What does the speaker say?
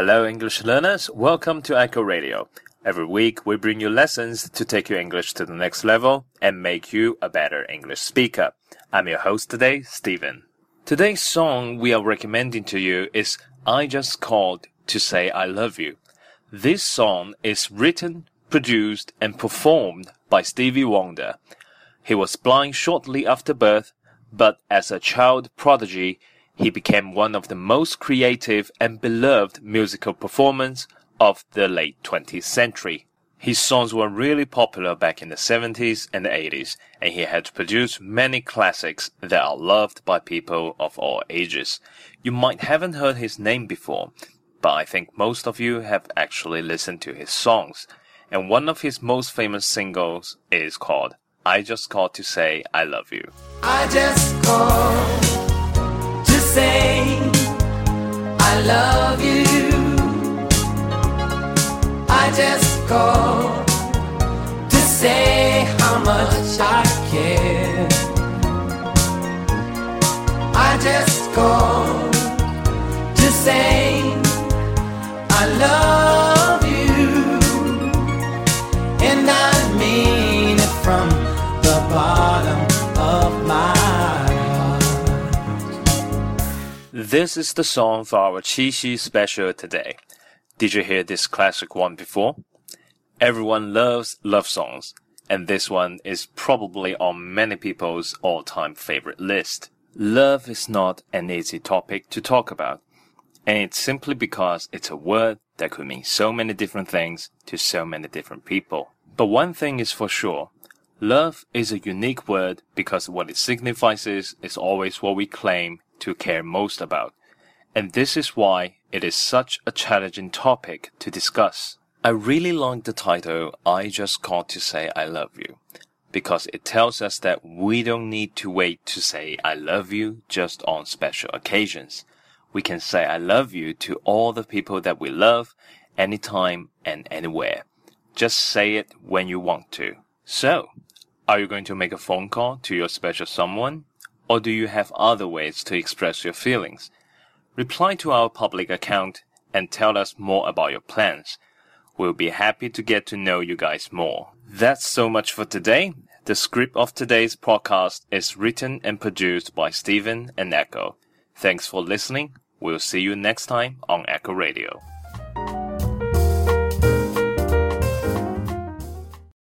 Hello, English learners. Welcome to Echo Radio. Every week, we bring you lessons to take your English to the next level and make you a better English speaker. I'm your host today, Stephen. Today's song we are recommending to you is I Just Called to Say I Love You. This song is written, produced, and performed by Stevie Wonder. He was blind shortly after birth, but as a child prodigy, he became one of the most creative and beloved musical performers of the late 20th century. His songs were really popular back in the 70s and 80s, and he had produced many classics that are loved by people of all ages. You might haven't heard his name before, but I think most of you have actually listened to his songs. And one of his most famous singles is called I Just Called to Say I Love You. Love you. I just called to say how much I care. I just called to say I love This is the song for our Qixi special today. Did you hear this classic one before? Everyone loves love songs, and this one is probably on many people's all-time favorite list. Love is not an easy topic to talk about, and it's simply because it's a word that could mean so many different things to so many different people. But one thing is for sure, love is a unique word because what it signifies is, is always what we claim to care most about. And this is why it is such a challenging topic to discuss. I really like the title, I Just Called to Say I Love You, because it tells us that we don't need to wait to say I love you just on special occasions. We can say I love you to all the people that we love, anytime and anywhere. Just say it when you want to. So, are you going to make a phone call to your special someone? Or do you have other ways to express your feelings? Reply to our public account and tell us more about your plans. We'll be happy to get to know you guys more. That's so much for today. The script of today's podcast is written and produced by Stephen and Echo. Thanks for listening. We'll see you next time on Echo Radio.